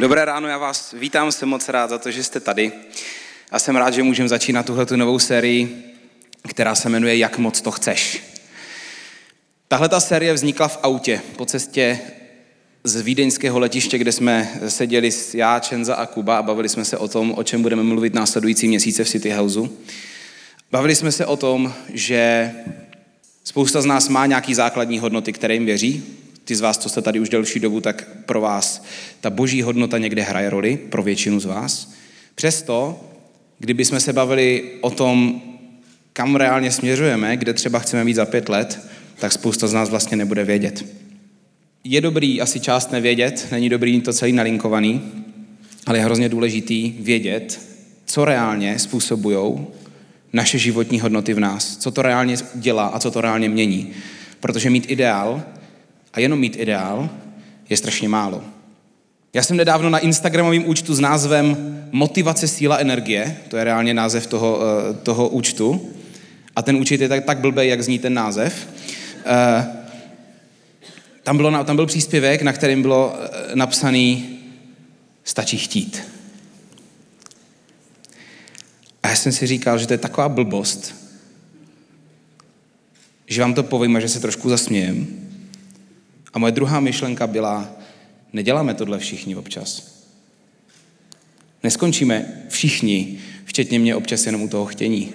Dobré ráno, já vás vítám, jsem moc rád za to, že jste tady. A jsem rád, že můžeme začínat tuhle novou sérii, která se jmenuje Jak moc to chceš. Tahle ta série vznikla v autě po cestě z vídeňského letiště, kde jsme seděli s já, Čenza a Kuba a bavili jsme se o tom, o čem budeme mluvit následující měsíce v City Houseu. Bavili jsme se o tom, že spousta z nás má nějaký základní hodnoty, které jim věří, ty z vás, co jste tady už delší dobu, tak pro vás ta boží hodnota někde hraje roli, pro většinu z vás. Přesto, kdyby jsme se bavili o tom, kam reálně směřujeme, kde třeba chceme být za pět let, tak spousta z nás vlastně nebude vědět. Je dobrý asi část nevědět, není dobrý to celý nalinkovaný, ale je hrozně důležitý vědět, co reálně způsobují naše životní hodnoty v nás, co to reálně dělá a co to reálně mění. Protože mít ideál a jenom mít ideál je strašně málo. Já jsem nedávno na Instagramovém účtu s názvem Motivace, síla, energie, to je reálně název toho, eh, toho účtu, a ten účet je tak, tak blbý, jak zní ten název. Eh, tam, bylo, tam byl příspěvek, na kterém bylo eh, napsaný stačí chtít. A já jsem si říkal, že to je taková blbost, že vám to povím a že se trošku zasmějem, a moje druhá myšlenka byla, neděláme tohle všichni občas. Neskončíme všichni, včetně mě občas jenom u toho chtění.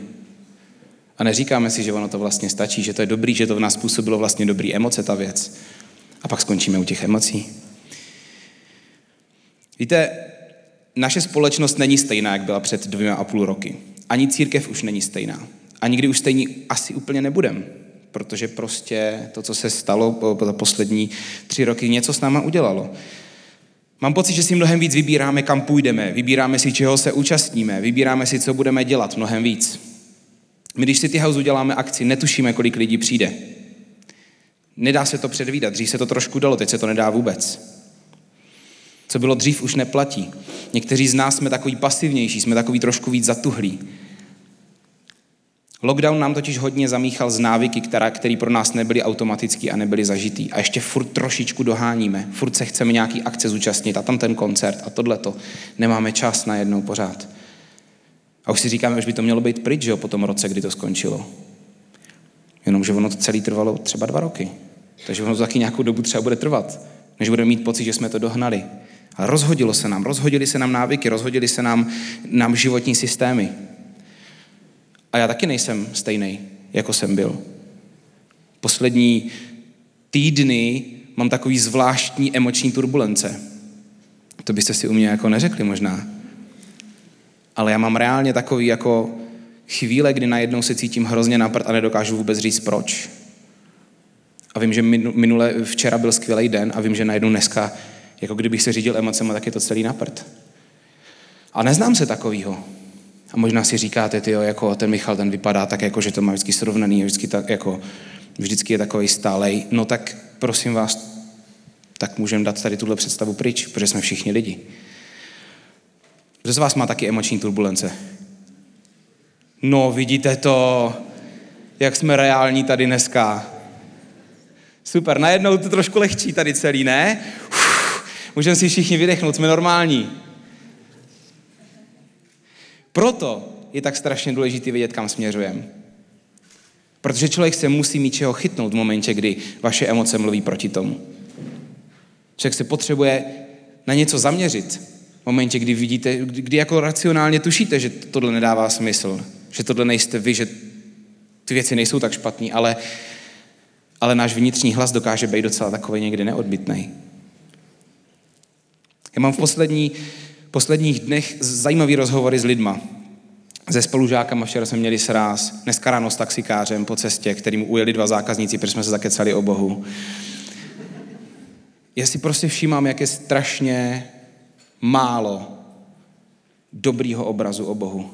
A neříkáme si, že ono to vlastně stačí, že to je dobrý, že to v nás působilo vlastně dobrý emoce, ta věc. A pak skončíme u těch emocí. Víte, naše společnost není stejná, jak byla před dvěma a půl roky. Ani církev už není stejná. A nikdy už stejný asi úplně nebudem protože prostě to, co se stalo po poslední tři roky, něco s náma udělalo. Mám pocit, že si mnohem víc vybíráme, kam půjdeme, vybíráme si, čeho se účastníme, vybíráme si, co budeme dělat, mnohem víc. My, když City House uděláme akci, netušíme, kolik lidí přijde. Nedá se to předvídat, dřív se to trošku dalo, teď se to nedá vůbec. Co bylo dřív, už neplatí. Někteří z nás jsme takový pasivnější, jsme takový trošku víc zatuhlí. Lockdown nám totiž hodně zamíchal z návyky, která, který pro nás nebyly automatický a nebyly zažitý. A ještě furt trošičku doháníme. Furt se chceme nějaký akce zúčastnit a tam ten koncert a tohleto. Nemáme čas na jednou pořád. A už si říkáme, že by to mělo být pryč, že jo, po tom roce, kdy to skončilo. Jenomže ono to celé trvalo třeba dva roky. Takže ono to taky nějakou dobu třeba bude trvat, než budeme mít pocit, že jsme to dohnali. A rozhodilo se nám, rozhodili se nám návyky, rozhodili se nám, nám životní systémy. A já taky nejsem stejný, jako jsem byl. Poslední týdny mám takový zvláštní emoční turbulence. To byste si u mě jako neřekli možná. Ale já mám reálně takový jako chvíle, kdy najednou se cítím hrozně naprt a nedokážu vůbec říct proč. A vím, že minule, včera byl skvělý den a vím, že najednou dneska, jako kdybych se řídil emocema, tak je to celý naprt. A neznám se takovýho. A možná si říkáte, ty jako ten Michal, ten vypadá tak, jako, že to má vždycky srovnaný, vždycky, tak, jako, vždycky je takový stálej. No tak prosím vás, tak můžeme dát tady tuhle představu pryč, protože jsme všichni lidi. Kdo z vás má taky emoční turbulence? No, vidíte to, jak jsme reální tady dneska. Super, najednou to trošku lehčí tady celý, ne? Uf, můžeme si všichni vydechnout, jsme normální. Proto je tak strašně důležité vědět, kam směřujeme. Protože člověk se musí mít čeho chytnout v momentě, kdy vaše emoce mluví proti tomu. Člověk se potřebuje na něco zaměřit. V momentě, kdy vidíte, kdy jako racionálně tušíte, že tohle nedává smysl, že tohle nejste vy, že ty věci nejsou tak špatný, ale, ale náš vnitřní hlas dokáže být docela takový někdy neodbitný. Já mám v poslední posledních dnech zajímavý rozhovory s lidma. Se spolužákama včera jsme měli sráz, dneska ráno s taxikářem po cestě, kterým ujeli dva zákazníci, protože jsme se zakecali o Bohu. Já si prostě všímám, jak je strašně málo dobrýho obrazu o Bohu,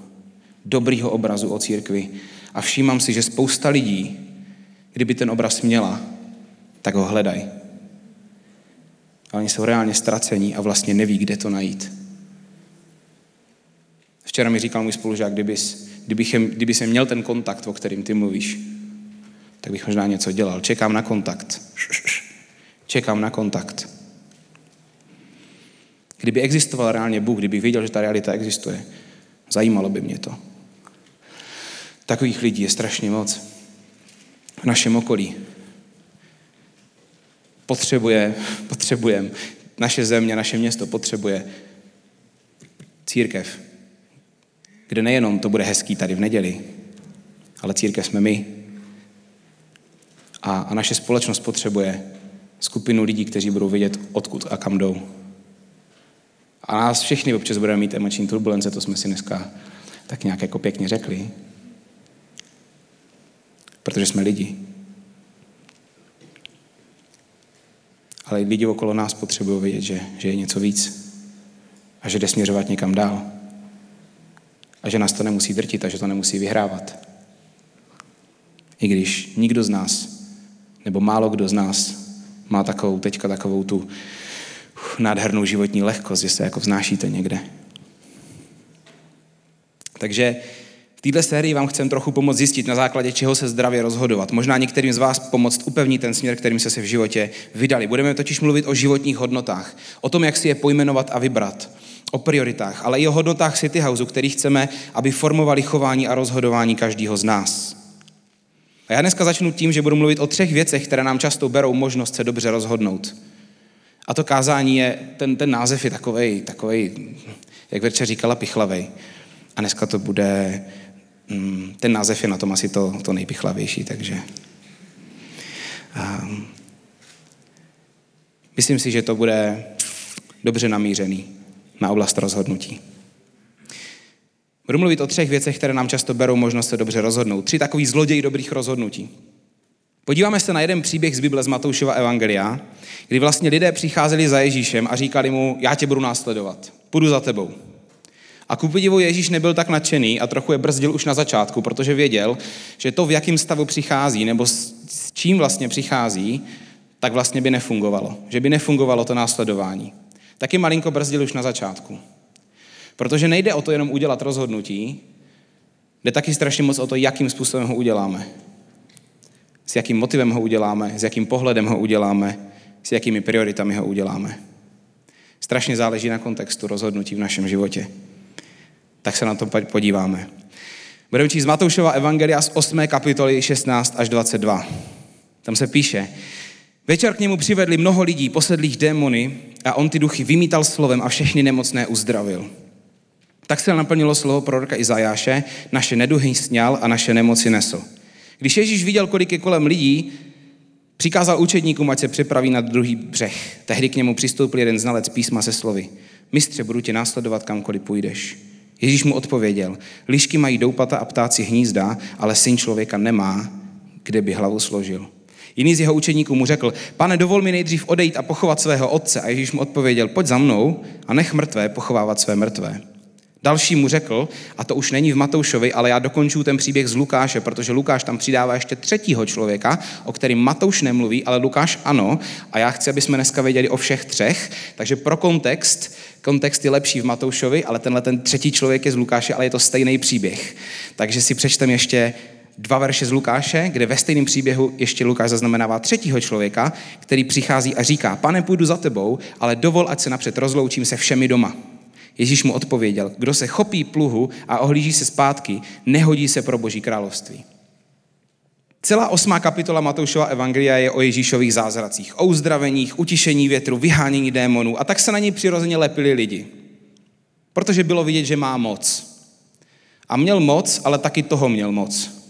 dobrýho obrazu o církvi. A všímám si, že spousta lidí, kdyby ten obraz měla, tak ho hledají. Ale oni jsou reálně ztracení a vlastně neví, kde to najít. Včera mi říkal můj spolužák, kdybys, kdybych, kdyby jsem měl ten kontakt, o kterým ty mluvíš, tak bych možná něco dělal. Čekám na kontakt. Čekám na kontakt. Kdyby existoval reálně Bůh, kdybych věděl, že ta realita existuje, zajímalo by mě to. Takových lidí je strašně moc. V našem okolí. Potřebuje, potřebujeme, naše země, naše město potřebuje církev, kde nejenom to bude hezký tady v neděli, ale církev jsme my. A, a naše společnost potřebuje skupinu lidí, kteří budou vědět, odkud a kam jdou. A nás všechny občas budeme mít emoční turbulence, to jsme si dneska tak nějak jako pěkně řekli. Protože jsme lidi. Ale lidi okolo nás potřebují vědět, že, že je něco víc. A že jde směřovat někam dál. A že nás to nemusí drtit a že to nemusí vyhrávat. I když nikdo z nás, nebo málo kdo z nás, má takovou teďka takovou tu nádhernou životní lehkost, že se jako vznášíte někde. Takže v této sérii vám chcem trochu pomoct zjistit, na základě čeho se zdravě rozhodovat. Možná některým z vás pomoct upevnit ten směr, kterým se se v životě vydali. Budeme totiž mluvit o životních hodnotách, o tom, jak si je pojmenovat a vybrat, o prioritách, ale i o hodnotách City Houseu, který chceme, aby formovali chování a rozhodování každého z nás. A já dneska začnu tím, že budu mluvit o třech věcech, které nám často berou možnost se dobře rozhodnout. A to kázání je, ten, ten název je takovej, takovej, jak Verče říkala, pichlavej. A dneska to bude, mm, ten název je na tom asi to, to nejpichlavější, takže... Um, myslím si, že to bude dobře namířený na oblast rozhodnutí. Budu mluvit o třech věcech, které nám často berou možnost se dobře rozhodnout. Tři takový zloději dobrých rozhodnutí. Podíváme se na jeden příběh z Bible z Matoušova Evangelia, kdy vlastně lidé přicházeli za Ježíšem a říkali mu, já tě budu následovat, půjdu za tebou. A ku podivu Ježíš nebyl tak nadšený a trochu je brzdil už na začátku, protože věděl, že to, v jakém stavu přichází, nebo s, s čím vlastně přichází, tak vlastně by nefungovalo. Že by nefungovalo to následování. Taky malinko brzdil už na začátku. Protože nejde o to jenom udělat rozhodnutí, jde taky strašně moc o to, jakým způsobem ho uděláme. S jakým motivem ho uděláme, s jakým pohledem ho uděláme, s jakými prioritami ho uděláme. Strašně záleží na kontextu rozhodnutí v našem životě. Tak se na to podíváme. Budeme číst Matoušova Evangelia z 8. kapitoly 16 až 22. Tam se píše, Večer k němu přivedli mnoho lidí, posedlých démony, a on ty duchy vymítal slovem a všechny nemocné uzdravil. Tak se naplnilo slovo proroka Izajáše, naše neduhy sněl a naše nemoci nesl. Když Ježíš viděl, kolik je kolem lidí, přikázal učedníkům, ať se připraví na druhý břeh. Tehdy k němu přistoupil jeden znalec písma se slovy. Mistře, budu tě následovat kamkoliv půjdeš. Ježíš mu odpověděl, lišky mají doupata a ptáci hnízda, ale syn člověka nemá, kde by hlavu složil. Jiný z jeho učeníků mu řekl, pane, dovol mi nejdřív odejít a pochovat svého otce. A Ježíš mu odpověděl, pojď za mnou a nech mrtvé pochovávat své mrtvé. Další mu řekl, a to už není v Matoušovi, ale já dokonču ten příběh z Lukáše, protože Lukáš tam přidává ještě třetího člověka, o kterým Matouš nemluví, ale Lukáš ano. A já chci, aby jsme dneska věděli o všech třech. Takže pro kontext, kontext je lepší v Matoušovi, ale tenhle ten třetí člověk je z Lukáše, ale je to stejný příběh. Takže si přečtem ještě dva verše z Lukáše, kde ve stejném příběhu ještě Lukáš zaznamenává třetího člověka, který přichází a říká, pane, půjdu za tebou, ale dovol, ať se napřed rozloučím se všemi doma. Ježíš mu odpověděl, kdo se chopí pluhu a ohlíží se zpátky, nehodí se pro boží království. Celá osmá kapitola Matoušova Evangelia je o Ježíšových zázracích, o uzdraveních, utišení větru, vyhánění démonů a tak se na něj přirozeně lepili lidi. Protože bylo vidět, že má moc. A měl moc, ale taky toho měl moc.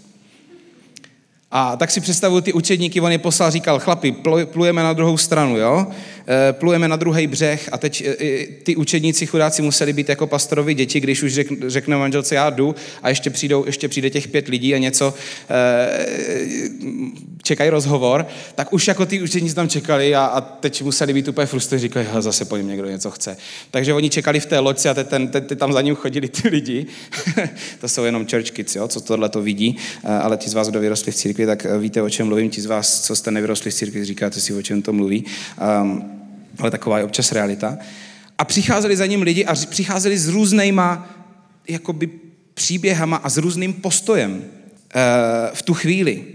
A tak si představuju ty učedníky, on je poslal, říkal, chlapi, plujeme na druhou stranu, jo? E, plujeme na druhý břeh a teď e, ty učedníci chudáci museli být jako pastorovi děti, když už řekne manželce, já jdu a ještě, přijdou, ještě přijde těch pět lidí a něco e, čekají rozhovor, tak už jako ty učedníci tam čekali a, a teď museli být úplně frustrovaní, říkali, zase po něm někdo něco chce. Takže oni čekali v té loďce a teď, ten, teď, tam za ním chodili ty lidi. to jsou jenom kids, jo, co tohle to vidí, ale ti z vás, kdo vyrostli v církvi, tak víte, o čem mluvím. Ti z vás, co jste nevyrostli v církvi, říkáte si, o čem to mluví. Um, ale taková je občas realita. A přicházeli za ním lidi a přicházeli s různýma jakoby příběhama a s různým postojem uh, v tu chvíli.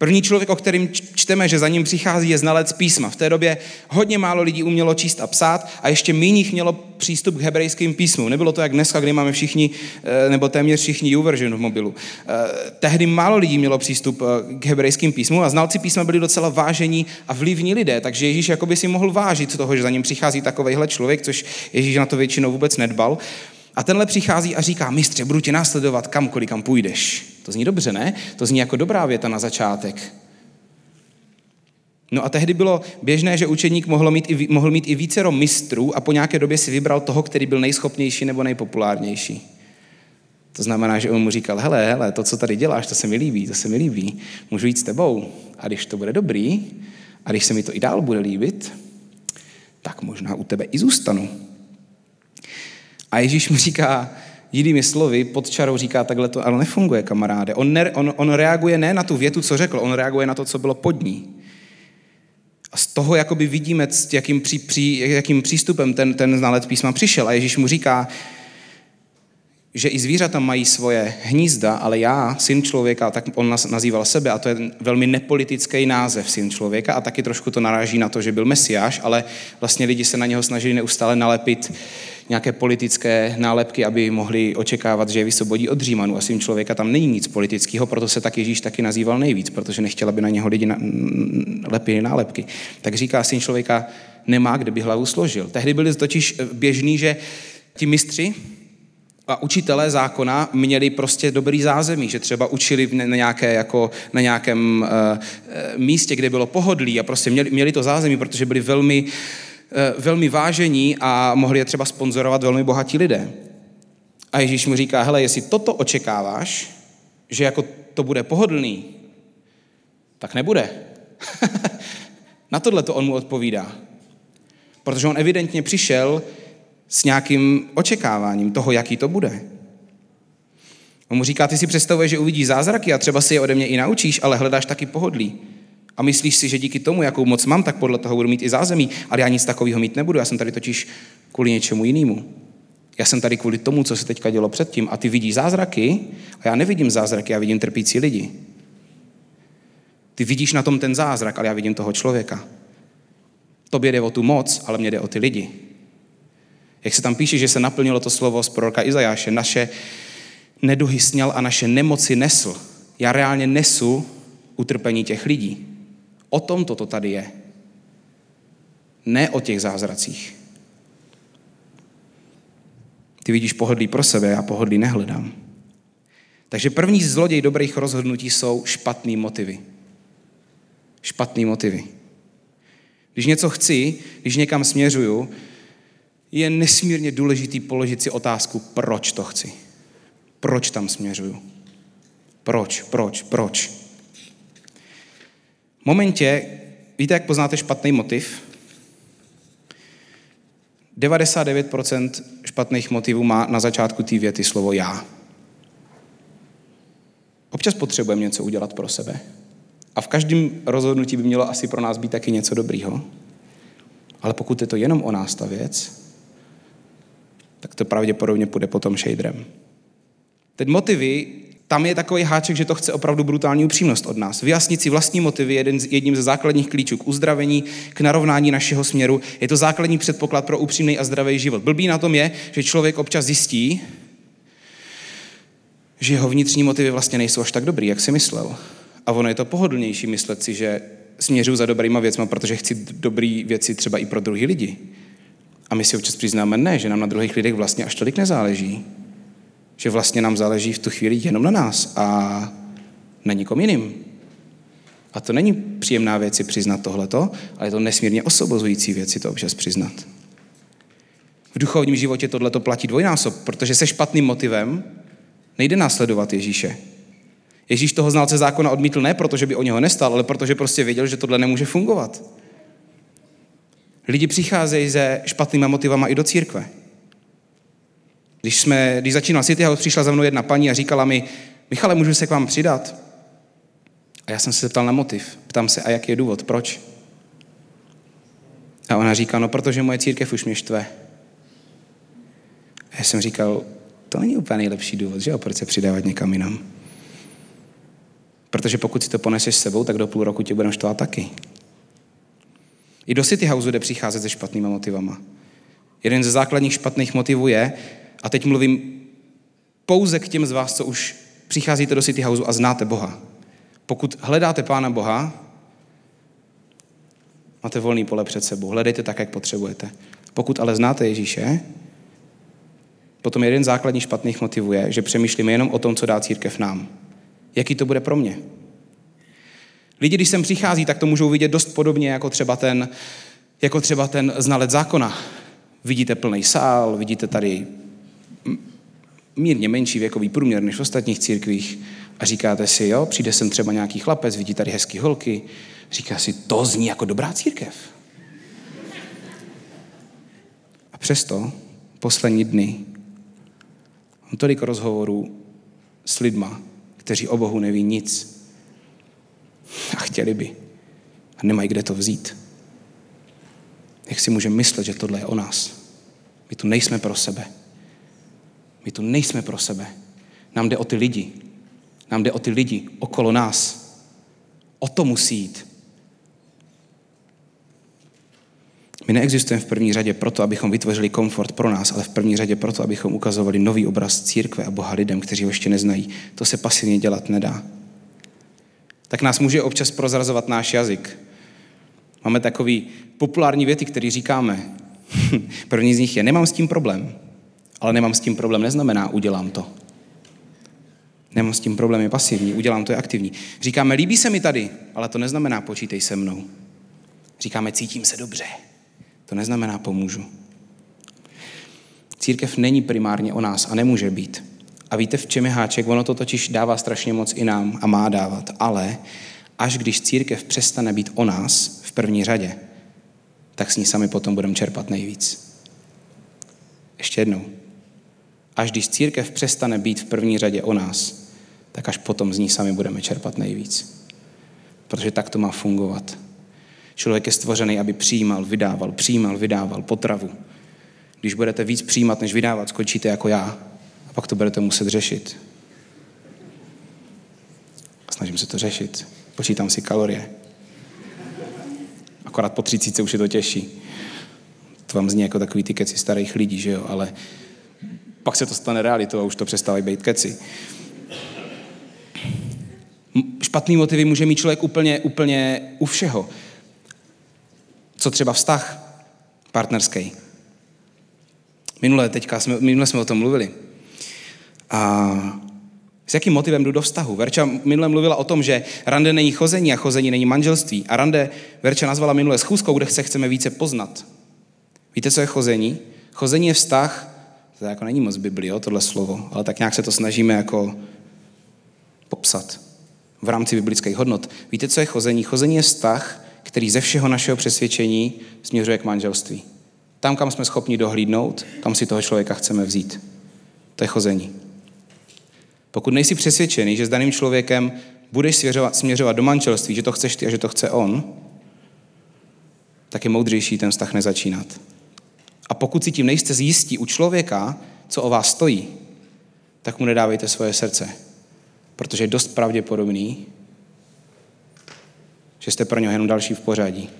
První člověk, o kterým čteme, že za ním přichází, je znalec písma. V té době hodně málo lidí umělo číst a psát a ještě méně mělo přístup k hebrejským písmům. Nebylo to jak dneska, kdy máme všichni, eh, nebo téměř všichni YouVersion v mobilu. Eh, tehdy málo lidí mělo přístup eh, k hebrejským písmům a znalci písma byli docela vážení a vlivní lidé, takže Ježíš jakoby si mohl vážit toho, že za ním přichází takovejhle člověk, což Ježíš na to většinou vůbec nedbal. A tenhle přichází a říká, mistře, budu tě následovat kamkoliv, kam půjdeš. To zní dobře, ne? To zní jako dobrá věta na začátek. No a tehdy bylo běžné, že učeník mohl mít, i, mohl mít i vícero mistrů a po nějaké době si vybral toho, který byl nejschopnější nebo nejpopulárnější. To znamená, že on mu říkal, hele, hele, to, co tady děláš, to se mi líbí, to se mi líbí, můžu jít s tebou. A když to bude dobrý, a když se mi to i dál bude líbit, tak možná u tebe i zůstanu. A Ježíš mu říká, jinými slovy, pod čarou říká, takhle to ale nefunguje, kamaráde. On, ne, on, on reaguje ne na tu větu, co řekl, on reaguje na to, co bylo pod ní. A z toho jakoby vidíme, s jakým, pří, pří, jakým přístupem ten, ten znalec písma přišel. A Ježíš mu říká, že i zvířata mají svoje hnízda, ale já, syn člověka, tak on nás nazýval sebe a to je velmi nepolitický název syn člověka a taky trošku to naráží na to, že byl mesiáš, ale vlastně lidi se na něho snažili neustále nalepit nějaké politické nálepky, aby mohli očekávat, že je vysvobodí od Římanů a syn člověka tam není nic politického, proto se tak Ježíš taky nazýval nejvíc, protože nechtěl, aby na něho lidi na, lepili nálepky. Tak říká, syn člověka nemá, kde by hlavu složil. Tehdy byli totiž běžný, že ti mistři, a učitelé zákona měli prostě dobrý zázemí, že třeba učili na, nějaké, jako, na nějakém uh, místě, kde bylo pohodlí a prostě měli, měli to zázemí, protože byli velmi, uh, velmi vážení a mohli je třeba sponzorovat velmi bohatí lidé. A Ježíš mu říká, hele, jestli toto očekáváš, že jako to bude pohodlný, tak nebude. na tohle to on mu odpovídá. Protože on evidentně přišel s nějakým očekáváním toho, jaký to bude. On mu říká, ty si představuješ, že uvidíš zázraky a třeba si je ode mě i naučíš, ale hledáš taky pohodlí. A myslíš si, že díky tomu, jakou moc mám, tak podle toho budu mít i zázemí, ale já nic takového mít nebudu. Já jsem tady totiž kvůli něčemu jinému. Já jsem tady kvůli tomu, co se teďka dělo předtím. A ty vidíš zázraky a já nevidím zázraky, já vidím trpící lidi. Ty vidíš na tom ten zázrak, ale já vidím toho člověka. Tobě jde o tu moc, ale mě jde o ty lidi. Jak se tam píše, že se naplnilo to slovo z proroka Izajáše, naše neduhy sněl a naše nemoci nesl. Já reálně nesu utrpení těch lidí. O tom toto tady je. Ne o těch zázracích. Ty vidíš pohodlí pro sebe, já pohodlí nehledám. Takže první zloděj dobrých rozhodnutí jsou špatný motivy. Špatný motivy. Když něco chci, když někam směřuju, je nesmírně důležitý položit si otázku, proč to chci. Proč tam směřuju? Proč, proč, proč? V momentě, víte, jak poznáte špatný motiv? 99% špatných motivů má na začátku té věty slovo já. Občas potřebujeme něco udělat pro sebe. A v každém rozhodnutí by mělo asi pro nás být taky něco dobrýho. Ale pokud je to jenom o nás ta věc, tak to pravděpodobně půjde potom shaderem. Teď motivy, tam je takový háček, že to chce opravdu brutální upřímnost od nás. Vyjasnit si vlastní motivy je jedním ze základních klíčů k uzdravení, k narovnání našeho směru. Je to základní předpoklad pro upřímný a zdravý život. Blbý na tom je, že člověk občas zjistí, že jeho vnitřní motivy vlastně nejsou až tak dobrý, jak si myslel. A ono je to pohodlnější myslet si, že směřuju za dobrýma věcma, protože chci dobré věci třeba i pro druhý lidi. A my si občas přiznáme, ne, že nám na druhých lidech vlastně až tolik nezáleží. Že vlastně nám záleží v tu chvíli jenom na nás a na nikom jiným. A to není příjemná věc si přiznat tohleto, ale je to nesmírně osobozující věc si to občas přiznat. V duchovním životě tohleto platí dvojnásob, protože se špatným motivem nejde následovat Ježíše. Ježíš toho znalce zákona odmítl ne proto, že by o něho nestal, ale protože prostě věděl, že tohle nemůže fungovat. Lidi přicházejí se špatnýma motivama i do církve. Když, jsme, když začínal City House, přišla za mnou jedna paní a říkala mi, Michale, můžu se k vám přidat? A já jsem se zeptal na motiv. Ptám se, a jaký je důvod, proč? A ona říká, no protože moje církev už mě štve. A já jsem říkal, to není úplně nejlepší důvod, že jo, proč se přidávat někam jinam. Protože pokud si to poneseš s sebou, tak do půl roku tě budeme štvát taky. I do City Houseu jde přicházet se špatnýma motivama. Jeden ze základních špatných motivů je, a teď mluvím pouze k těm z vás, co už přicházíte do City Houseu a znáte Boha. Pokud hledáte Pána Boha, máte volný pole před sebou. Hledejte tak, jak potřebujete. Pokud ale znáte Ježíše, potom jeden základní špatných motivů je, že přemýšlíme jenom o tom, co dá církev nám. Jaký to bude pro mě? Lidi, když sem přichází, tak to můžou vidět dost podobně jako třeba ten, jako třeba ten znalec zákona. Vidíte plný sál, vidíte tady mírně menší věkový průměr než v ostatních církvích a říkáte si, jo, přijde sem třeba nějaký chlapec, vidí tady hezký holky, říká si, to zní jako dobrá církev. A přesto poslední dny mám tolik rozhovorů s lidma, kteří o Bohu neví nic a chtěli by a nemají kde to vzít. Jak si můžeme myslet, že tohle je o nás? My tu nejsme pro sebe. My tu nejsme pro sebe. Nám jde o ty lidi. Nám jde o ty lidi okolo nás. O to musí jít. My neexistujeme v první řadě proto, abychom vytvořili komfort pro nás, ale v první řadě proto, abychom ukazovali nový obraz církve a Boha lidem, kteří ho ještě neznají. To se pasivně dělat nedá. Tak nás může občas prozrazovat náš jazyk. Máme takový populární věty, které říkáme. První z nich je, nemám s tím problém. Ale nemám s tím problém neznamená, udělám to. Nemám s tím problém je pasivní, udělám to je aktivní. Říkáme, líbí se mi tady, ale to neznamená, počítej se mnou. Říkáme, cítím se dobře. To neznamená, pomůžu. Církev není primárně o nás a nemůže být. A víte, v čem je háček? Ono to totiž dává strašně moc i nám a má dávat. Ale až když církev přestane být o nás v první řadě, tak s ní sami potom budeme čerpat nejvíc. Ještě jednou. Až když církev přestane být v první řadě o nás, tak až potom z ní sami budeme čerpat nejvíc. Protože tak to má fungovat. Člověk je stvořený, aby přijímal, vydával, přijímal, vydával potravu. Když budete víc přijímat, než vydávat, skončíte jako já. A pak to budete muset řešit. Snažím se to řešit. Počítám si kalorie. Akorát po třicíce už je to těžší. To vám zní jako takový ty keci starých lidí, že jo? Ale pak se to stane realitou a už to přestávají být keci. Špatný motivy může mít člověk úplně, úplně u všeho. Co třeba vztah partnerský. Minule, teďka jsme, minule jsme o tom mluvili. A s jakým motivem jdu do vztahu? Verča minule mluvila o tom, že rande není chození a chození není manželství. A rande Verča nazvala minule schůzkou, kde se chceme více poznat. Víte, co je chození? Chození je vztah, to jako není moc Biblio, tohle slovo, ale tak nějak se to snažíme jako popsat v rámci biblických hodnot. Víte, co je chození? Chození je vztah, který ze všeho našeho přesvědčení směřuje k manželství. Tam, kam jsme schopni dohlídnout, tam si toho člověka chceme vzít. To je chození. Pokud nejsi přesvědčený, že s daným člověkem budeš směřovat, směřovat do manželství, že to chceš ty a že to chce on, tak je moudřejší ten vztah nezačínat. A pokud si tím nejste zjistí u člověka, co o vás stojí, tak mu nedávejte svoje srdce. Protože je dost pravděpodobný, že jste pro něho jenom další v pořadí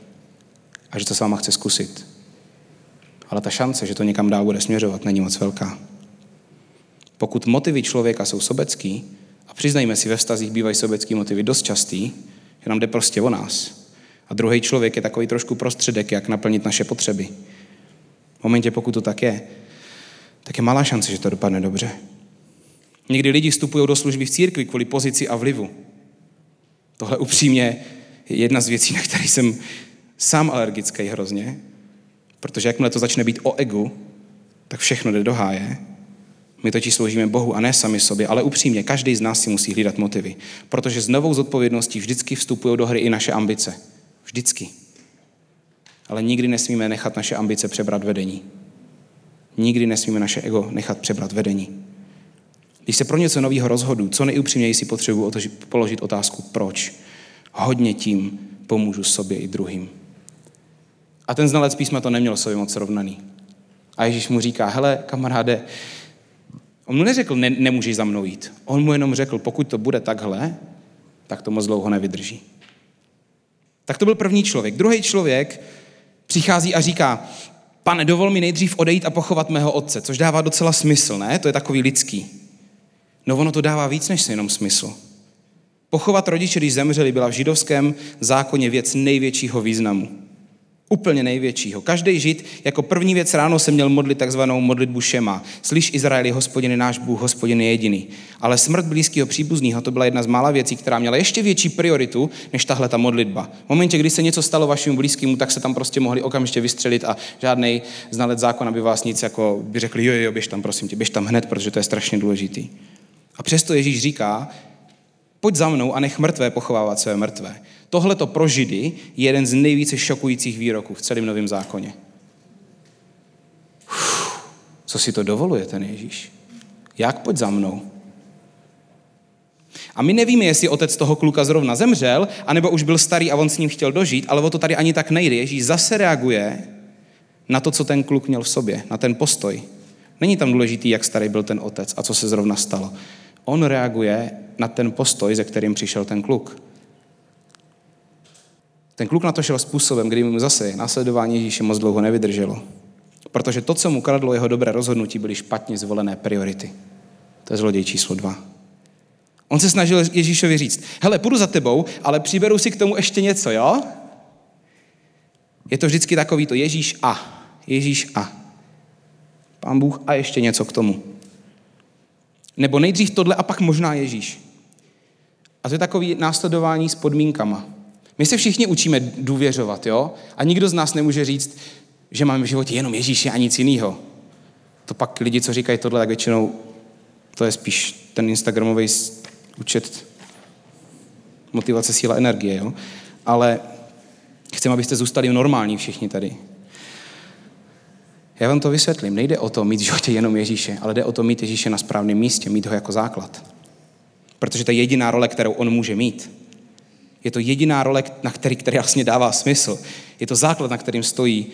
a že to s váma chce zkusit. Ale ta šance, že to někam dál bude směřovat, není moc velká. Pokud motivy člověka jsou sobecký, a přiznajme si, ve vztazích bývají sobecký motivy dost častý, že nám jde prostě o nás. A druhý člověk je takový trošku prostředek, jak naplnit naše potřeby. V momentě, pokud to tak je, tak je malá šance, že to dopadne dobře. Někdy lidi vstupují do služby v církvi kvůli pozici a vlivu. Tohle upřímně je jedna z věcí, na které jsem sám alergický hrozně, protože jakmile to začne být o egu, tak všechno jde do háje. My totiž sloužíme Bohu a ne sami sobě, ale upřímně, každý z nás si musí hlídat motivy, protože s novou zodpovědností vždycky vstupují do hry i naše ambice. Vždycky. Ale nikdy nesmíme nechat naše ambice přebrat vedení. Nikdy nesmíme naše ego nechat přebrat vedení. Když se pro něco nového rozhodu, co nejupřímněji si potřebuji položit otázku proč. Hodně tím pomůžu sobě i druhým. A ten znalec písma to neměl sobě moc rovnaný. A Ježíš mu říká, hele, kamaráde, on mu neřekl, ne, nemůžeš za mnou jít. On mu jenom řekl, pokud to bude takhle, tak to moc dlouho nevydrží. Tak to byl první člověk. Druhý člověk přichází a říká, pane, dovol mi nejdřív odejít a pochovat mého otce, což dává docela smysl, ne? To je takový lidský. No ono to dává víc než jenom smysl. Pochovat rodiče, když zemřeli, byla v židovském zákoně věc největšího významu. Úplně největšího. Každý žid jako první věc ráno se měl modlit takzvanou modlitbu Šema. Slyš Izraeli, hospodin je náš Bůh, hospodin je jediný. Ale smrt blízkého příbuzného to byla jedna z mála věcí, která měla ještě větší prioritu než tahle ta modlitba. V momentě, kdy se něco stalo vašemu blízkému, tak se tam prostě mohli okamžitě vystřelit a žádný znalec zákona by vás nic jako by řekli, jo, jo, běž tam, prosím tě, běž tam hned, protože to je strašně důležitý. A přesto Ježíš říká, pojď za mnou a nech mrtvé pochovávat své mrtvé. Tohle to pro Židy je jeden z nejvíce šokujících výroků v celém Novém zákoně. Uf, co si to dovoluje ten Ježíš? Jak pojď za mnou? A my nevíme, jestli otec toho kluka zrovna zemřel, anebo už byl starý a on s ním chtěl dožít, ale o to tady ani tak nejde. Ježíš zase reaguje na to, co ten kluk měl v sobě, na ten postoj. Není tam důležitý, jak starý byl ten otec a co se zrovna stalo. On reaguje na ten postoj, ze kterým přišel ten kluk. Ten kluk na to šel způsobem, kdy mu zase následování Ježíše moc dlouho nevydrželo. Protože to, co mu kradlo jeho dobré rozhodnutí, byly špatně zvolené priority. To je zloděj číslo dva. On se snažil Ježíšovi říct, hele, půjdu za tebou, ale přiberu si k tomu ještě něco, jo? Je to vždycky takový to Ježíš a. Ježíš a. Pán Bůh a ještě něco k tomu. Nebo nejdřív tohle a pak možná Ježíš. A to je takový následování s podmínkama. My se všichni učíme důvěřovat, jo? A nikdo z nás nemůže říct, že máme v životě jenom Ježíše a nic jiného. To pak lidi, co říkají tohle, tak většinou to je spíš ten Instagramový účet motivace, síla, energie, jo? Ale chceme, abyste zůstali normální všichni tady. Já vám to vysvětlím. Nejde o to mít v životě jenom Ježíše, ale jde o to mít Ježíše na správném místě, mít ho jako základ. Protože to je jediná role, kterou on může mít. Je to jediná role, na který, který jasně dává smysl. Je to základ, na kterým stojí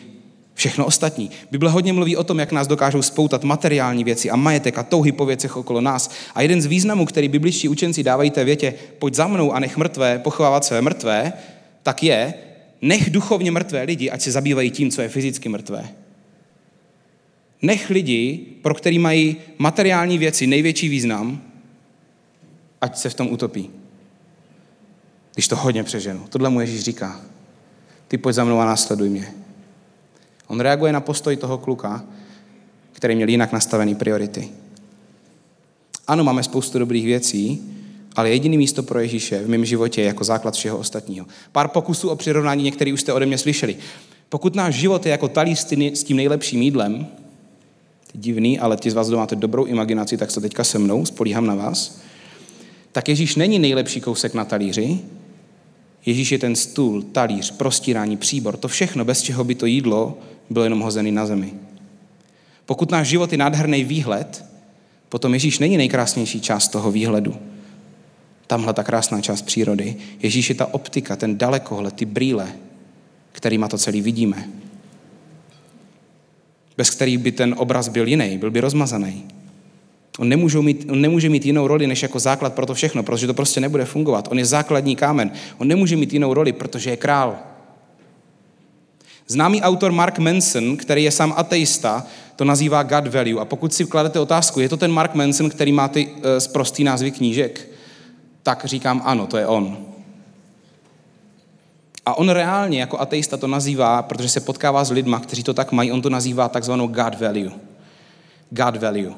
všechno ostatní. Bible hodně mluví o tom, jak nás dokážou spoutat materiální věci a majetek a touhy po věcech okolo nás. A jeden z významů, který bibličtí učenci dávají té větě, pojď za mnou a nech mrtvé pochovávat své mrtvé, tak je, nech duchovně mrtvé lidi, ať se zabývají tím, co je fyzicky mrtvé. Nech lidi, pro který mají materiální věci největší význam, ať se v tom utopí. Když to hodně přeženu. Tohle mu Ježíš říká. Ty pojď za mnou a následuj mě. On reaguje na postoj toho kluka, který měl jinak nastavený priority. Ano, máme spoustu dobrých věcí, ale jediný místo pro Ježíše v mém životě je jako základ všeho ostatního. Pár pokusů o přirovnání, některý už jste ode mě slyšeli. Pokud náš život je jako talíř s tím nejlepším jídlem, divný, ale ti z vás, kdo máte dobrou imaginaci, tak se teďka se mnou, spolíhám na vás, tak Ježíš není nejlepší kousek na talíři, Ježíš je ten stůl, talíř, prostírání, příbor, to všechno, bez čeho by to jídlo bylo jenom hozený na zemi. Pokud náš život je nádherný výhled, potom Ježíš není nejkrásnější část toho výhledu. Tamhle ta krásná část přírody. Ježíš je ta optika, ten dalekohled, ty brýle, kterýma to celý vidíme bez kterých by ten obraz byl jiný, byl by rozmazaný. On, nemůže mít, on nemůže mít jinou roli než jako základ pro to všechno, protože to prostě nebude fungovat. On je základní kámen. On nemůže mít jinou roli, protože je král. Známý autor Mark Manson, který je sám ateista, to nazývá God value. A pokud si kladete otázku, je to ten Mark Manson, který má ty uh, sprostý názvy knížek, tak říkám ano, to je on. A on reálně jako ateista to nazývá, protože se potkává s lidma, kteří to tak mají, on to nazývá takzvanou God value. God value.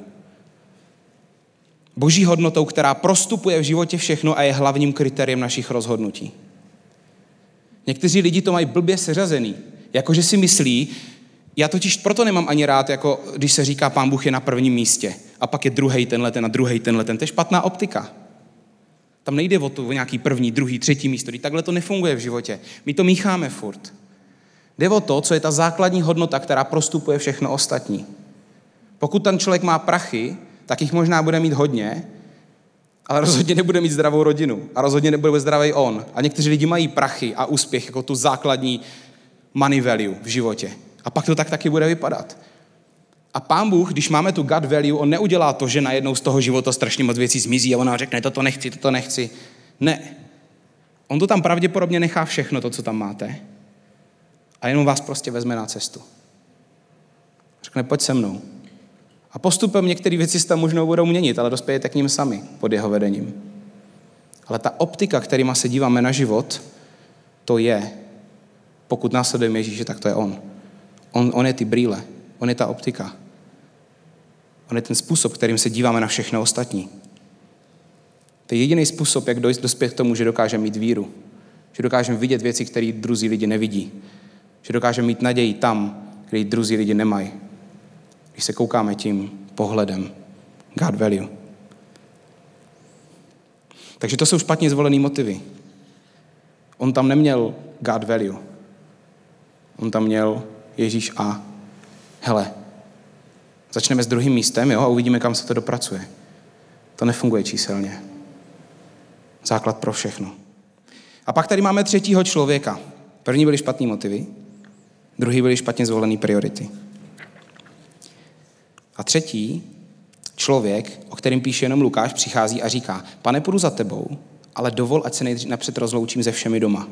Boží hodnotou, která prostupuje v životě všechno a je hlavním kritériem našich rozhodnutí. Někteří lidi to mají blbě seřazený. Jakože si myslí, já totiž proto nemám ani rád, jako když se říká, pán Bůh je na prvním místě a pak je druhý tenhle ten a druhý tenhle ten. To je špatná optika. Tam nejde o to o nějaký první, druhý, třetí místo. Takhle to nefunguje v životě. My to mícháme furt. Jde o to, co je ta základní hodnota, která prostupuje všechno ostatní. Pokud ten člověk má prachy, tak jich možná bude mít hodně, ale rozhodně nebude mít zdravou rodinu a rozhodně nebude zdravý on. A někteří lidi mají prachy a úspěch jako tu základní money value v životě. A pak to tak taky bude vypadat. A pán Bůh, když máme tu gut value, on neudělá to, že najednou z toho života strašně moc věcí zmizí a ona řekne, toto nechci, toto nechci. Ne. On to tam pravděpodobně nechá všechno, to, co tam máte, a jenom vás prostě vezme na cestu. Řekne, pojď se mnou. A postupem některé věci se tam možnou budou měnit, ale dospějete k ním sami pod jeho vedením. Ale ta optika, kterýma se díváme na život, to je, pokud následujeme Ježíše, tak to je on. On, on je ty brýle, on je ta optika. On je ten způsob, kterým se díváme na všechno ostatní. To je jediný způsob, jak dojít dospět k tomu, že dokážeme mít víru. Že dokážeme vidět věci, které druzí lidi nevidí. Že dokážeme mít naději tam, kde ji druzí lidi nemají. Když se koukáme tím pohledem. God value. Takže to jsou špatně zvolené motivy. On tam neměl God value. On tam měl Ježíš a hele, začneme s druhým místem jo, a uvidíme, kam se to dopracuje. To nefunguje číselně. Základ pro všechno. A pak tady máme třetího člověka. První byly špatný motivy, druhý byly špatně zvolený priority. A třetí člověk, o kterém píše jenom Lukáš, přichází a říká, pane, půjdu za tebou, ale dovol, ať se nejdřív napřed rozloučím se všemi doma.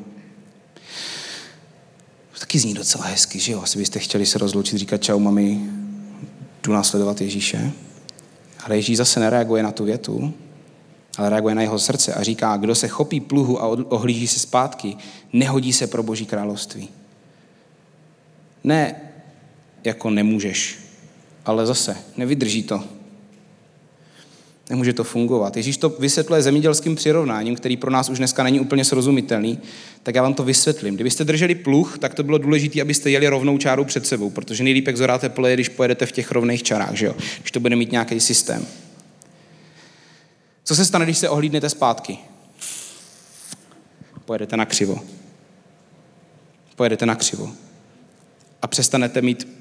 Taky zní docela hezky, že jo? Asi byste chtěli se rozloučit, říkat čau, mami, jdu následovat Ježíše. Ale Ježíš zase nereaguje na tu větu, ale reaguje na jeho srdce a říká, kdo se chopí pluhu a ohlíží se zpátky, nehodí se pro boží království. Ne jako nemůžeš, ale zase nevydrží to. Nemůže to fungovat. Ježíš to vysvětluje zemědělským přirovnáním, který pro nás už dneska není úplně srozumitelný, tak já vám to vysvětlím. Kdybyste drželi pluh, tak to bylo důležité, abyste jeli rovnou čáru před sebou, protože nejlíp, jak zoráte pole, když pojedete v těch rovných čarách, že jo? když to bude mít nějaký systém. Co se stane, když se ohlídnete zpátky? Pojedete na křivo. Pojedete na křivo. A přestanete mít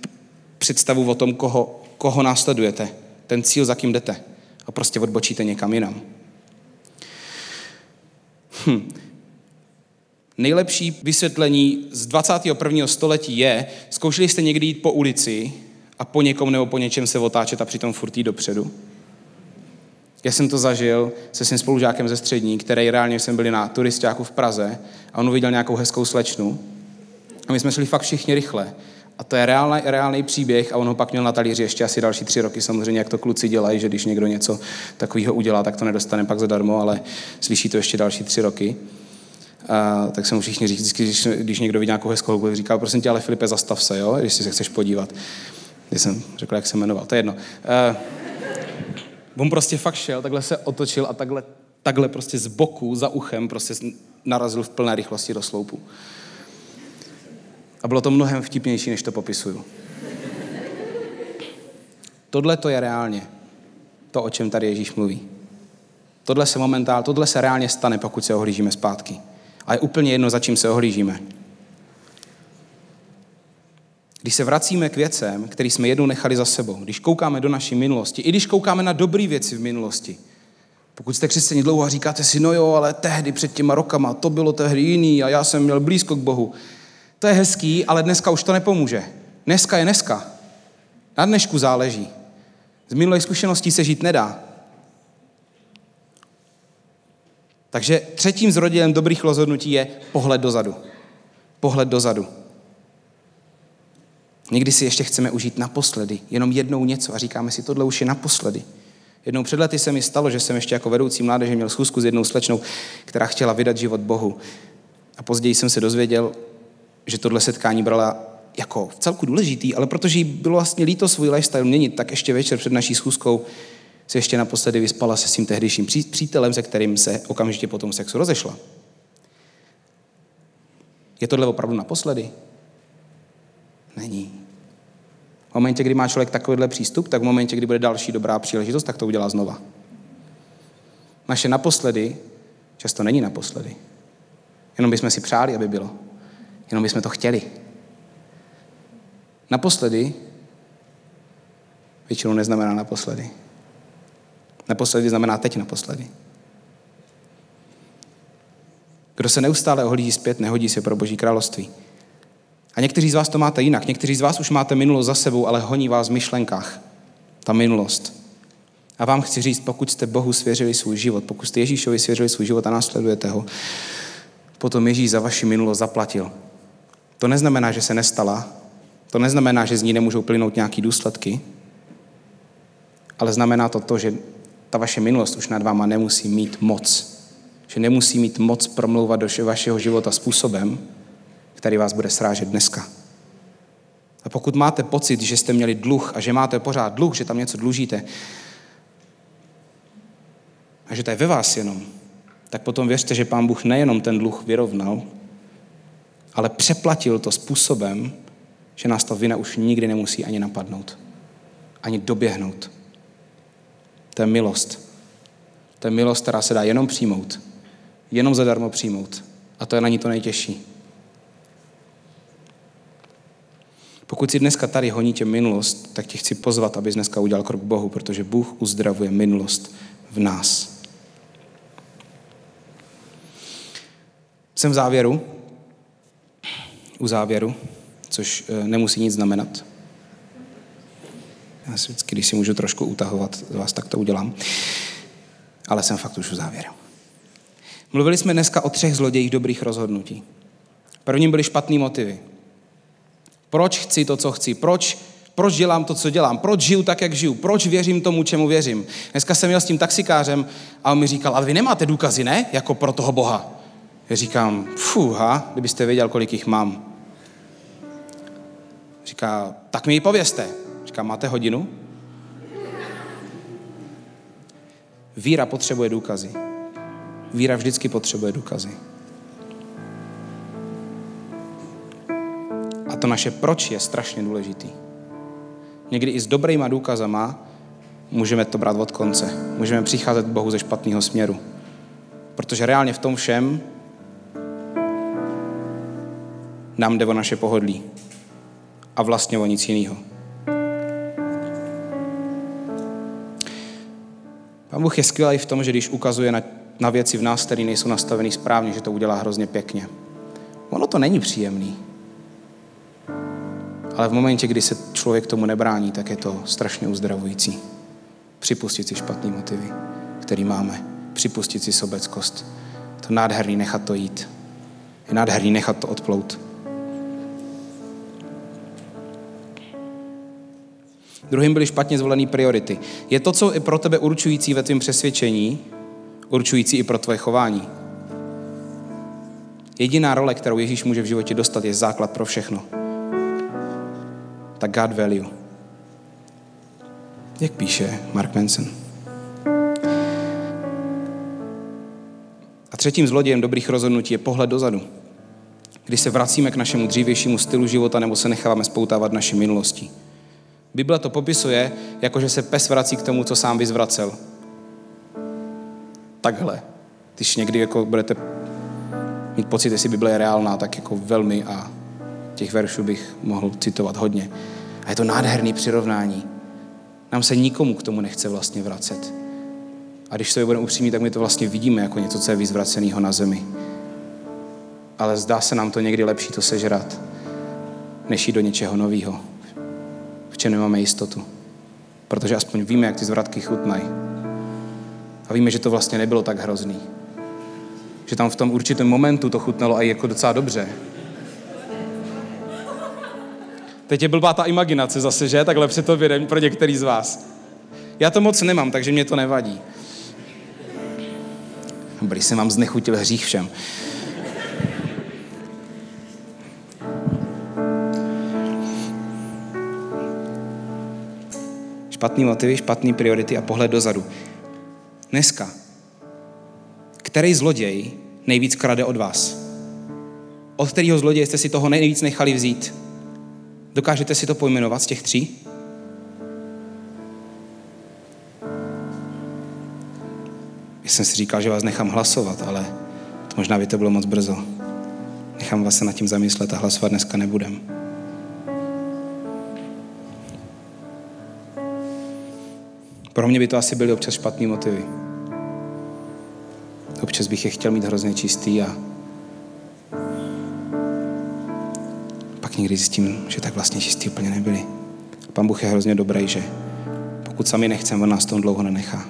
představu o tom, koho, koho následujete. Ten cíl, za kým jdete. A prostě odbočíte někam jinam. Hm. Nejlepší vysvětlení z 21. století je, zkoušeli jste někdy jít po ulici a po někom nebo po něčem se otáčet a přitom furt jít dopředu? Já jsem to zažil se svým spolužákem ze střední, který reálně jsem byli na turistáku v Praze a on uviděl nějakou hezkou slečnu. A my jsme šli fakt všichni rychle. A to je reálný, reálný příběh a on ho pak měl na talíři ještě asi další tři roky. Samozřejmě, jak to kluci dělají, že když někdo něco takového udělá, tak to nedostane pak zadarmo, ale slyší to ještě další tři roky. A, tak se mu všichni říct, když, když někdo vidí nějakou hezkou holku, říká, prosím tě, ale Filipe, zastav se, jo, když si se chceš podívat. Když jsem řekl, jak se jmenoval, to je jedno. Uh, On prostě fakt šel, takhle se otočil a takhle, takhle prostě z boku, za uchem, prostě narazil v plné rychlosti do sloupu. A bylo to mnohem vtipnější, než to popisuju. Tohle to je reálně to, o čem tady Ježíš mluví. Tohle se momentál, tohle se reálně stane, pokud se ohlížíme zpátky. A je úplně jedno, za čím se ohlížíme. Když se vracíme k věcem, které jsme jednou nechali za sebou, když koukáme do naší minulosti, i když koukáme na dobré věci v minulosti, pokud jste křesťaní dlouho a říkáte si, no jo, ale tehdy před těma rokama, to bylo tehdy jiný a já jsem měl blízko k Bohu. To je hezký, ale dneska už to nepomůže. Dneska je dneska. Na dnešku záleží. Z minulých zkušeností se žít nedá. Takže třetím zrodilem dobrých rozhodnutí je pohled dozadu. Pohled dozadu. Někdy si ještě chceme užít naposledy, jenom jednou něco a říkáme si, tohle už je naposledy. Jednou před lety se mi stalo, že jsem ještě jako vedoucí mládeže měl schůzku s jednou slečnou, která chtěla vydat život Bohu. A později jsem se dozvěděl, že tohle setkání brala jako v celku důležitý, ale protože jí bylo vlastně líto svůj lifestyle měnit, tak ještě večer před naší schůzkou se ještě naposledy vyspala se svým tehdejším přítelem, se kterým se okamžitě po tom sexu rozešla. Je tohle opravdu naposledy? Není. V momentě, kdy má člověk takovýhle přístup, tak v momentě, kdy bude další dobrá příležitost, tak to udělá znova. Naše naposledy často není naposledy. Jenom bychom si přáli, aby bylo. Jenom bychom to chtěli. Naposledy většinou neznamená naposledy. Naposledy znamená teď naposledy. Kdo se neustále ohlíží zpět, nehodí se pro Boží království. A někteří z vás to máte jinak. Někteří z vás už máte minulost za sebou, ale honí vás v myšlenkách. Ta minulost. A vám chci říct, pokud jste Bohu svěřili svůj život, pokud jste Ježíšovi svěřili svůj život a následujete ho, potom Ježíš za vaši minulost zaplatil. To neznamená, že se nestala, to neznamená, že z ní nemůžou plynout nějaké důsledky, ale znamená to to, že ta vaše minulost už nad váma nemusí mít moc. Že nemusí mít moc promlouvat do vašeho života způsobem, který vás bude srážet dneska. A pokud máte pocit, že jste měli dluh a že máte pořád dluh, že tam něco dlužíte, a že to je ve vás jenom, tak potom věřte, že pán Bůh nejenom ten dluh vyrovnal, ale přeplatil to způsobem, že nás ta vina už nikdy nemusí ani napadnout, ani doběhnout. To je milost. To je milost, která se dá jenom přijmout. Jenom zadarmo přijmout. A to je na ní to nejtěžší. Pokud si dneska tady honí tě minulost, tak tě chci pozvat, abys dneska udělal krok k Bohu, protože Bůh uzdravuje minulost v nás. Jsem v závěru, u závěru, což eh, nemusí nic znamenat. Já si vždycky, když si můžu trošku utahovat z vás, tak to udělám. Ale jsem fakt už u závěru. Mluvili jsme dneska o třech zlodějích dobrých rozhodnutí. Prvním byly špatné motivy. Proč chci to, co chci? Proč, proč dělám to, co dělám? Proč žiju tak, jak žiju? Proč věřím tomu, čemu věřím? Dneska jsem měl s tím taxikářem a on mi říkal, ale vy nemáte důkazy, ne? Jako pro toho Boha. Říkám, fuha, kdybyste věděl, kolik jich mám. Říká, tak mi ji pověste. Říká, máte hodinu? Víra potřebuje důkazy. Víra vždycky potřebuje důkazy. A to naše proč je strašně důležitý. Někdy i s dobrýma důkazama můžeme to brát od konce. Můžeme přicházet k Bohu ze špatného směru. Protože reálně v tom všem nám jde o naše pohodlí. A vlastně o nic jiného. Pán Bůh je skvělý v tom, že když ukazuje na, na věci v nás, které nejsou nastavené správně, že to udělá hrozně pěkně. Ono to není příjemný. Ale v momentě, kdy se člověk tomu nebrání, tak je to strašně uzdravující. Připustit si špatný motivy, který máme. Připustit si sobeckost. To nádherný nechat to jít. Je nádherný nechat to odplout. Druhým byly špatně zvolené priority. Je to, co je pro tebe určující ve tvém přesvědčení, určující i pro tvoje chování. Jediná role, kterou Ježíš může v životě dostat, je základ pro všechno. Tak God value. Jak píše Mark Manson. A třetím zlodějem dobrých rozhodnutí je pohled dozadu. Když se vracíme k našemu dřívějšímu stylu života nebo se necháváme spoutávat naší minulostí. Bible to popisuje, jako že se pes vrací k tomu, co sám vyzvracel. Takhle. Když někdy jako budete mít pocit, jestli Bible je reálná, tak jako velmi a těch veršů bych mohl citovat hodně. A je to nádherný přirovnání. Nám se nikomu k tomu nechce vlastně vracet. A když to budeme upřímní, tak my to vlastně vidíme jako něco, co je vyzvraceného na zemi. Ale zdá se nám to někdy lepší to sežrat, než jít do něčeho nového čem nemáme jistotu. Protože aspoň víme, jak ty zvratky chutnají. A víme, že to vlastně nebylo tak hrozný. Že tam v tom určitém momentu to chutnalo i jako docela dobře. Teď je blbá ta imaginace zase, že? Takhle před to vědem pro některý z vás. Já to moc nemám, takže mě to nevadí. Dobrý, jsem vám znechutil hřích všem. Špatný motivy, špatný priority a pohled dozadu. Dneska, který zloděj nejvíc krade od vás? Od kterého zloděje jste si toho nejvíc nechali vzít? Dokážete si to pojmenovat z těch tří? Já jsem si říkal, že vás nechám hlasovat, ale to možná by to bylo moc brzo. Nechám vás se nad tím zamyslet a hlasovat dneska nebudem. Pro mě by to asi byly občas špatný motivy. Občas bych je chtěl mít hrozně čistý a pak někdy zjistím, že tak vlastně čistý úplně nebyli. Pan Bůh je hrozně dobrý, že pokud sami nechceme, on nás tom dlouho nenechá.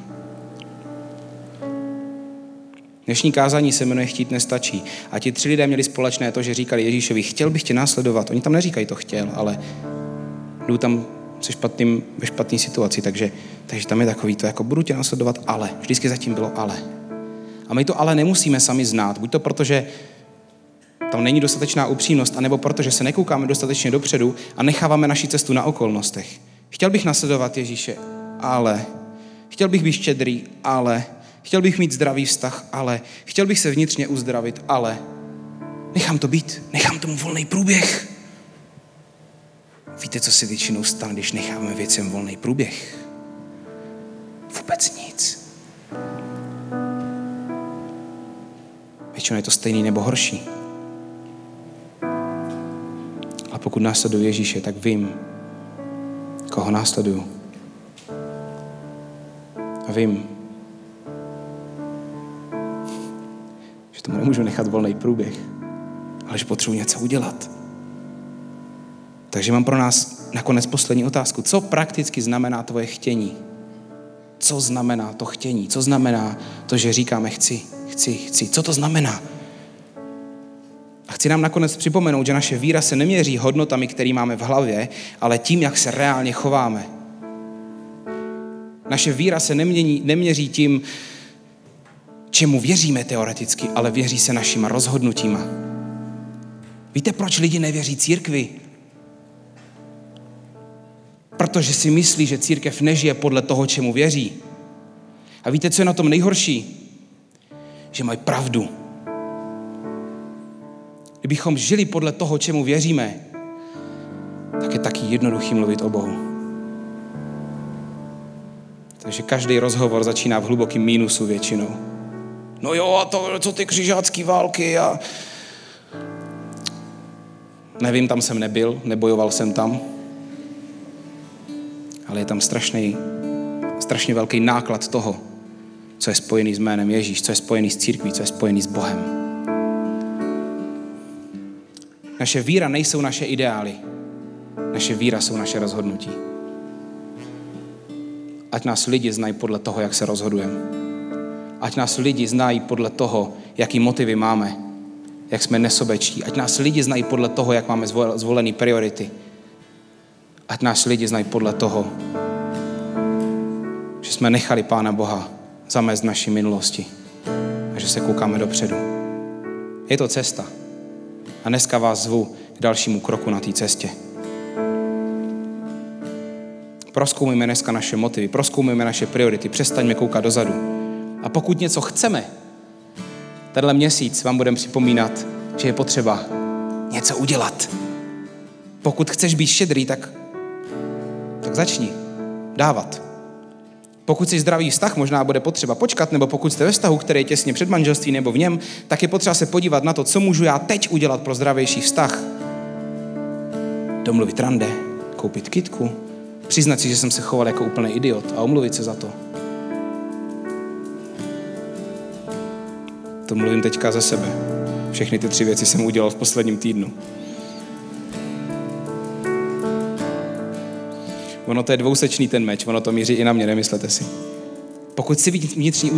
Dnešní kázání se jmenuje Chtít nestačí. A ti tři lidé měli společné to, že říkali Ježíšovi, chtěl bych tě následovat. Oni tam neříkají to chtěl, ale jdou tam se špatným, ve špatné situaci, takže, takže tam je takový to, jako budu tě následovat, ale. Vždycky zatím bylo ale. A my to ale nemusíme sami znát. Buď to proto, že tam není dostatečná upřímnost, anebo proto, že se nekoukáme dostatečně dopředu a necháváme naši cestu na okolnostech. Chtěl bych nasledovat Ježíše, ale. Chtěl bych být štědrý, ale. Chtěl bych mít zdravý vztah, ale. Chtěl bych se vnitřně uzdravit, ale. Nechám to být, nechám tomu volný průběh. Víte, co se většinou stane, když necháme věcem volný průběh? Vůbec nic. Většinou je to stejný nebo horší. A pokud následuji Ježíše, tak vím, koho následuju. A vím, že tomu nemůžu nechat volný průběh, ale že potřebuji něco udělat. Takže mám pro nás nakonec poslední otázku. Co prakticky znamená tvoje chtění? Co znamená to chtění? Co znamená to, že říkáme chci, chci, chci? Co to znamená? A chci nám nakonec připomenout, že naše víra se neměří hodnotami, které máme v hlavě, ale tím, jak se reálně chováme. Naše víra se nemění, neměří tím, čemu věříme teoreticky, ale věří se našima rozhodnutíma. Víte, proč lidi nevěří církvi? Protože si myslí, že církev nežije podle toho, čemu věří. A víte, co je na tom nejhorší? Že mají pravdu. Kdybychom žili podle toho, čemu věříme, tak je taky jednoduchý mluvit o Bohu. Takže každý rozhovor začíná v hlubokém mínusu většinou. No jo, a to, co ty křižácký války a... Nevím, tam jsem nebyl, nebojoval jsem tam ale je tam strašný, strašně velký náklad toho, co je spojený s jménem Ježíš, co je spojený s církví, co je spojený s Bohem. Naše víra nejsou naše ideály. Naše víra jsou naše rozhodnutí. Ať nás lidi znají podle toho, jak se rozhodujeme. Ať nás lidi znají podle toho, jaký motivy máme, jak jsme nesobečtí. Ať nás lidi znají podle toho, jak máme zvolené priority Ať nás lidi znají podle toho, že jsme nechali Pána Boha zamést naší minulosti a že se koukáme dopředu. Je to cesta. A dneska vás zvu k dalšímu kroku na té cestě. Proskoumíme dneska naše motivy, proskoumíme naše priority, přestaňme koukat dozadu. A pokud něco chceme, tenhle měsíc vám budeme připomínat, že je potřeba něco udělat. Pokud chceš být štědrý, tak tak začni dávat. Pokud jsi zdravý vztah, možná bude potřeba počkat, nebo pokud jste ve vztahu, který je těsně před manželství nebo v něm, tak je potřeba se podívat na to, co můžu já teď udělat pro zdravější vztah. Domluvit rande, koupit kitku, přiznat si, že jsem se choval jako úplný idiot a omluvit se za to. To mluvím teďka za sebe. Všechny ty tři věci jsem udělal v posledním týdnu. Ono to je dvousečný ten meč, ono to míří i na mě, nemyslete si. Pokud si vnitřní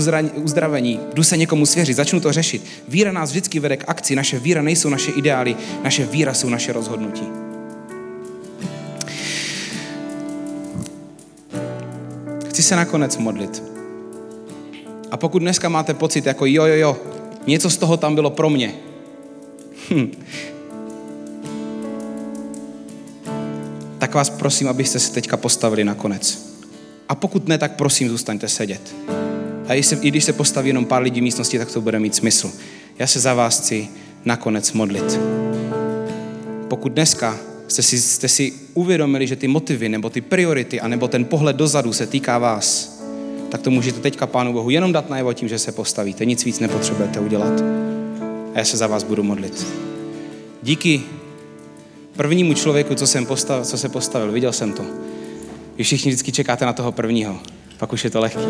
uzdravení, jdu se někomu svěřit, začnu to řešit. Víra nás vždycky vede k akci. Naše víra nejsou naše ideály, naše víra jsou naše rozhodnutí. Chci se nakonec modlit. A pokud dneska máte pocit, jako jo, jo, jo, něco z toho tam bylo pro mě, hm, vás prosím, abyste se teďka postavili na konec. A pokud ne, tak prosím, zůstaňte sedět. A i, se, i když se postaví jenom pár lidí v místnosti, tak to bude mít smysl. Já se za vás chci nakonec modlit. Pokud dneska jste si, jste si uvědomili, že ty motivy, nebo ty priority, anebo ten pohled dozadu se týká vás, tak to můžete teďka Pánu Bohu jenom dát najevo tím, že se postavíte. Nic víc nepotřebujete udělat. A já se za vás budu modlit. Díky prvnímu člověku, co, jsem postavil, co se postavil. Viděl jsem to. Vy všichni vždycky čekáte na toho prvního. Pak už je to lehký.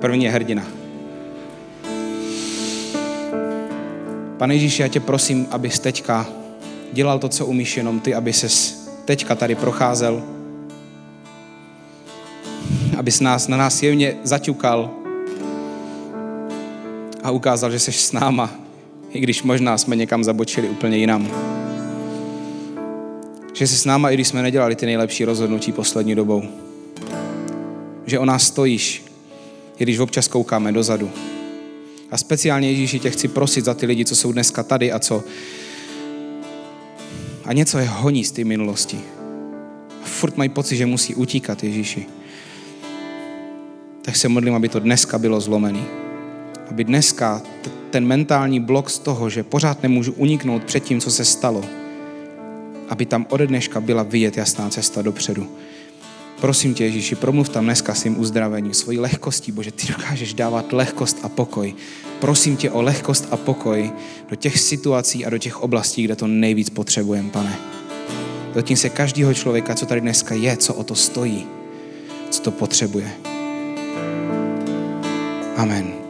První je hrdina. Pane Ježíši, já tě prosím, abys teďka dělal to, co umíš jenom ty, aby ses teďka tady procházel, abys nás, na nás jevně zaťukal, a ukázal, že jsi s náma, i když možná jsme někam zabočili úplně jinam. Že jsi s náma, i když jsme nedělali ty nejlepší rozhodnutí poslední dobou. Že o nás stojíš, i když občas koukáme dozadu. A speciálně Ježíši tě chci prosit za ty lidi, co jsou dneska tady a co a něco je honí z té minulosti. A furt mají pocit, že musí utíkat Ježíši. Tak se modlím, aby to dneska bylo zlomený. Aby dneska ten mentální blok z toho, že pořád nemůžu uniknout před tím, co se stalo, aby tam ode dneška byla vidět jasná cesta dopředu. Prosím tě, Ježíši, promluv tam dneska svým uzdravením, svojí lehkostí, Bože, ty dokážeš dávat lehkost a pokoj. Prosím tě o lehkost a pokoj do těch situací a do těch oblastí, kde to nejvíc potřebujeme, pane. Dotkni se každého člověka, co tady dneska je, co o to stojí, co to potřebuje. Amen.